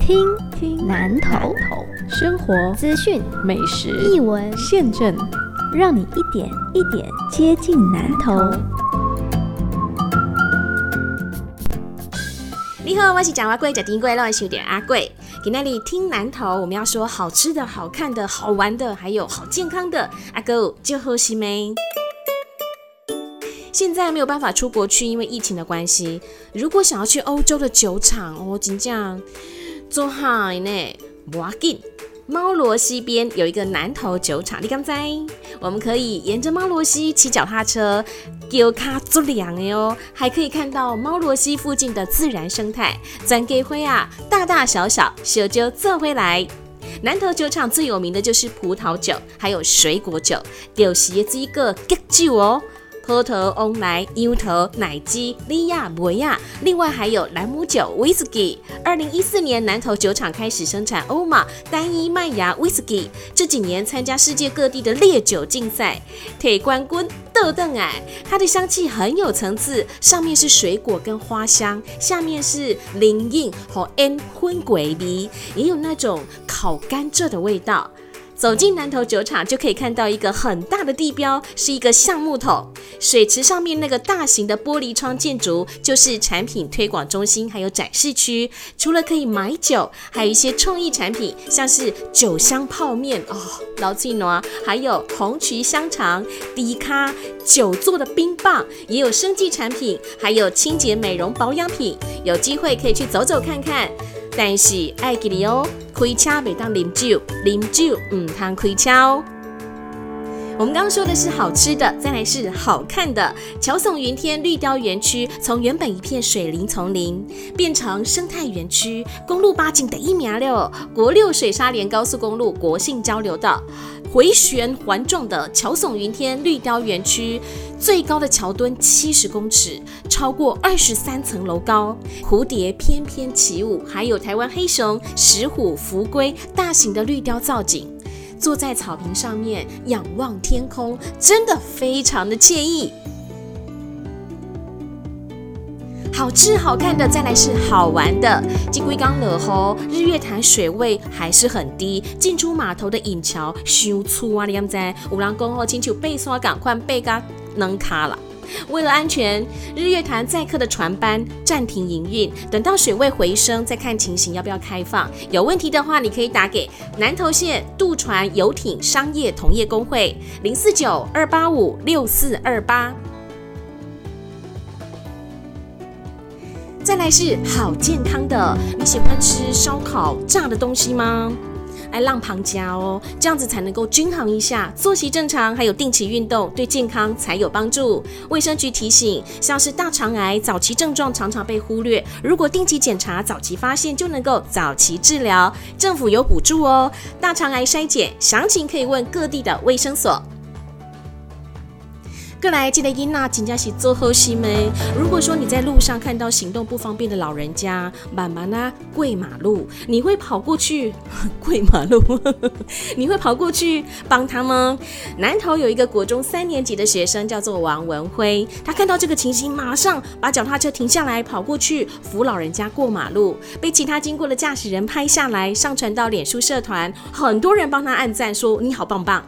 听听南头生活资讯美食译文，现政，让你一点一点接近南头。你好，我是蒋阿贵，贾丁贵，让我收点阿贵。给那里听南头，我们要说好吃的、好看的、好玩的，还有好健康的。阿哥就喝西梅。现在没有办法出国去，因为疫情的关系。如果想要去欧洲的酒厂，哦，真正做海呢，不要紧。猫罗溪边有一个南投酒厂，你敢在？我们可以沿着猫罗溪骑脚踏车，丢卡足凉的哦，还可以看到猫罗溪附近的自然生态。咱给灰啊，大大小小小酒做回来。南投酒厂最有名的就是葡萄酒，还有水果酒，就是一个吉酒哦。葡萄、翁来、樱桃、奶鸡、利亚、摩亚，另外还有兰姆酒、威士忌。二零一四年，南投酒厂开始生产欧玛单一麦芽威士忌。这几年参加世界各地的烈酒竞赛，铁冠军豆豆哎，它的香气很有层次，上面是水果跟花香，下面是灵印和 N 荤鬼鼻，也有那种烤甘蔗的味道。走进南头酒厂，就可以看到一个很大的地标，是一个橡木桶。水池上面那个大型的玻璃窗建筑，就是产品推广中心，还有展示区。除了可以买酒，还有一些创意产品，像是酒香泡面哦，老气暖，还有红曲香肠、迪卡酒做的冰棒，也有生计产品，还有清洁美容保养品。有机会可以去走走看看。但是爱记哩哦，开车袂当啉酒，啉酒唔通开车哦。我们刚刚说的是好吃的，再来是好看的。乔耸云天绿雕园区从原本一片水林丛林变成生态园区，公路八景的一苗六国六水沙连高速公路国信交流道，回旋环状的乔耸云天绿雕园区，最高的桥墩七十公尺，超过二十三层楼高，蝴蝶翩翩起舞，还有台湾黑熊、石虎、福龟大型的绿雕造景。坐在草坪上面仰望天空，真的非常的惬意。好吃好看的，再来是好玩的。金龟缸了吼，日月潭水位还是很低，进出码头的引桥修粗啊，你们在五郎公后，请求背刷赶快背嘎能卡了。为了安全，日月潭载客的船班暂停营运，等到水位回升再看情形要不要开放。有问题的话，你可以打给南投县渡船游艇商业同业工会零四九二八五六四二八。再来是好健康的，你喜欢吃烧烤炸的东西吗？爱浪旁加哦，这样子才能够均衡一下，作息正常，还有定期运动，对健康才有帮助。卫生局提醒，像是大肠癌早期症状常常被忽略，如果定期检查，早期发现就能够早期治疗，政府有补助哦。大肠癌筛检详情可以问各地的卫生所。过来，记得伊娜请假是做后心没？如果说你在路上看到行动不方便的老人家，慢慢啊过马路，你会跑过去 过马路？你会跑过去帮他吗？南头有一个国中三年级的学生叫做王文辉，他看到这个情形，马上把脚踏车停下来，跑过去扶老人家过马路，被其他经过的驾驶人拍下来，上传到脸书社团，很多人帮他按赞，说你好棒棒。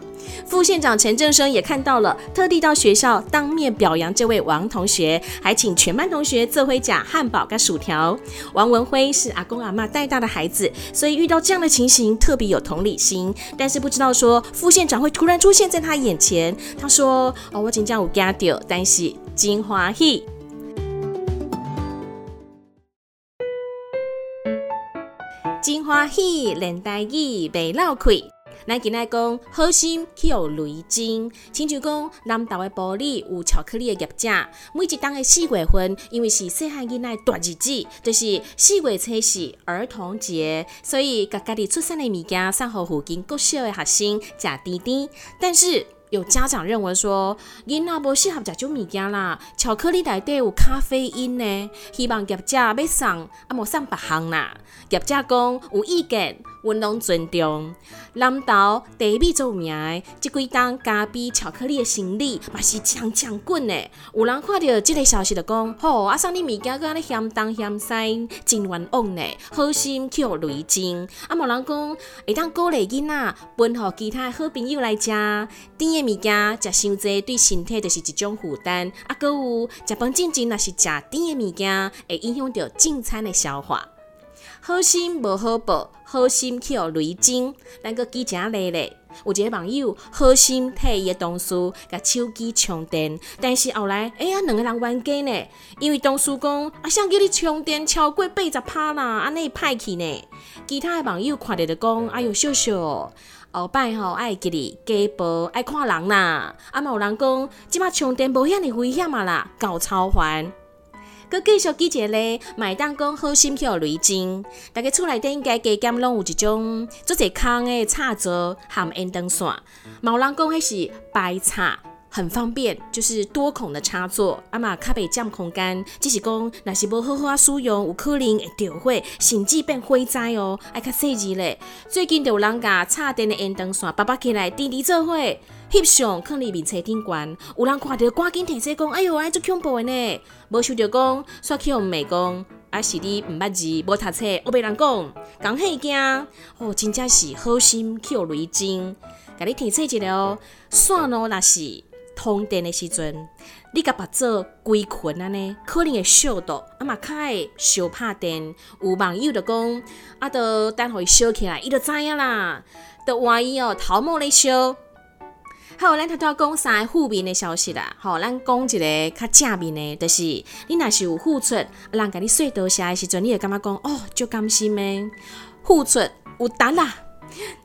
副县长陈正生也看到了，特地到学校当面表扬这位王同学，还请全班同学做回甲汉堡跟薯条。王文辉是阿公阿妈带大的孩子，所以遇到这样的情形特别有同理心。但是不知道说副县长会突然出现在他眼前，他说：“哦，我紧张有加掉，但是真欢喜，真欢喜，连带语袂漏气。”咱今仔讲好心去有雷金，亲像讲南投的玻璃有巧克力的业者，每一冬的四月份，因为是细汉囡仔大日子，就是四月初是儿童节，所以家家己出产的物件送互附近各小的学生食甜甜。但是有家长认为说，囡仔无适合食种物件啦，巧克力内底有咖啡因呢，希望业者要送，啊无送别项啦。业者讲有意见，阮拢尊重。南投第一做名的，即几档加比巧克力的生意嘛是强强滚的。有人看到即个消息就讲，吼，啊送你物件，搁安尼嫌东嫌西，真冤枉呢，好心去累金。啊无人讲会当鼓励囡仔分互其他好朋友来食。甜的物件食伤济，对身体就是一种负担。啊，搁有食饭进前若是食甜的物件，会影响到正餐的消化。好心无好报，好心去互雷精。咱个记正例咧，有一个网友好心替伊的同事甲手机充电，但是后来哎呀，两个人冤家呢，因为同事讲啊，想叫你充电超过八十趴啦，安尼歹去呢。其他的网友看着就讲，哎哟，笑笑。后摆吼爱记哩加步爱看人啦，啊嘛有人讲即马充电无遐尼危险啊啦，够超环。佮继续记者咧，买当讲好心去互雷精，大家厝内底应该加减拢有一种做者空的插座含烟灯线，嘛有人讲迄是白插。很方便，就是多孔的插座，啊嘛较袂占空间。只是讲，若是无好好啊使用，有可能会着火，甚至变火灾哦，爱较细致咧。最近就有人甲插电的烟灯线拔拔起来，滴滴做火，翕相放伫面车顶悬，有人看到赶紧提醒讲，哎哟，爱做恐怖的呢。无想着讲，煞去互骂讲，啊是你毋捌字，无读册，我被人讲，讲迄件，哦，真正是好心去互雷惊，甲你提醒一下哦，线咯若是。通电的时阵，你甲把做规群安尼，可能会烧到，啊嘛较会烧拍电。有网友就讲，啊，都等互伊烧起来，伊就知影啦。都怀疑哦，头毛咧烧。好，咱头头讲三个负面的消息啦。好，咱讲一个较正面的，就是你若是有付出，人甲你说多谢的时阵，你会感觉讲，哦，就甘心的，付出有值啦。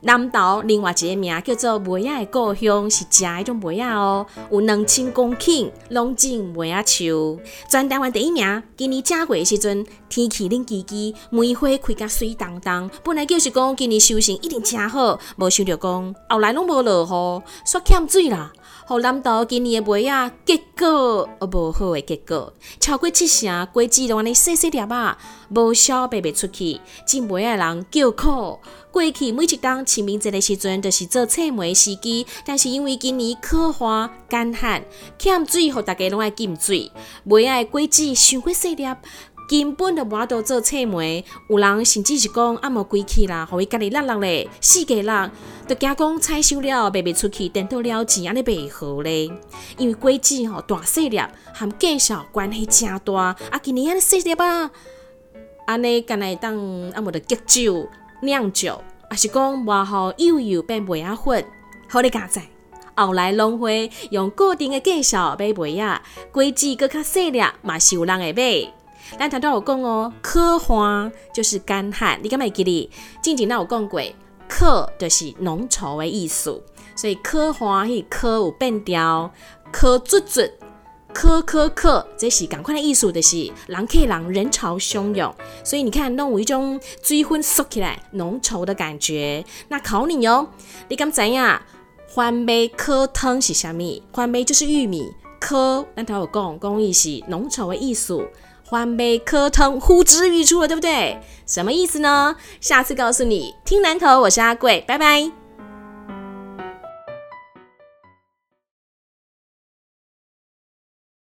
南投另外一个名叫做梅仔的故乡，是食迄种梅仔哦，有两千公顷拢种梅仔树，全台湾第一名。今年正月时阵，天气冷叽叽，梅花开甲水当当。本来就是讲今年收成一定真好，无想到讲后来拢无落雨，煞欠水啦。互南岛今年的梅亚结果，哦，无好的结果，超过七成果子拢安尼细细粒啊，无销卖袂出去，种梅亚人叫苦。过去每一当清明节的时阵，就是做采梅时机，但是因为今年可花干旱，欠水，互大家拢爱禁水，梅亚果子伤过细粒。根本就无法度做册梅，有人甚至是讲啊无归去啦，互伊家己落落咧，四界落，就惊讲采收了卖袂出去，等到了钱安尼袂好咧。因为果子吼大细粒，含介绍关系真大，啊今年安尼细粒啊，安尼干来当啊无得结酒酿酒，也是讲外好幼幼变袂啊混，好你加在。后来农会用固定的介绍买袂啊，规矩搁较细粒，嘛是有人会买。咱头头有讲哦，渴花就是干旱，你敢会记哩？之前咱有讲过，渴就是浓稠的意思，所以渴花迄渴有变调，渴卒卒，渴渴渴，这是赶快的意思，就是人客人人潮汹涌，所以你看弄有一种水分缩起来浓稠的感觉。那考你哦，你敢知影番麦科汤是啥物？番麦就是玉米，科咱头有讲，讲伊是浓稠的艺术。欢美科腾呼之欲出了，对不对？什么意思呢？下次告诉你。听南头，我是阿贵，拜拜。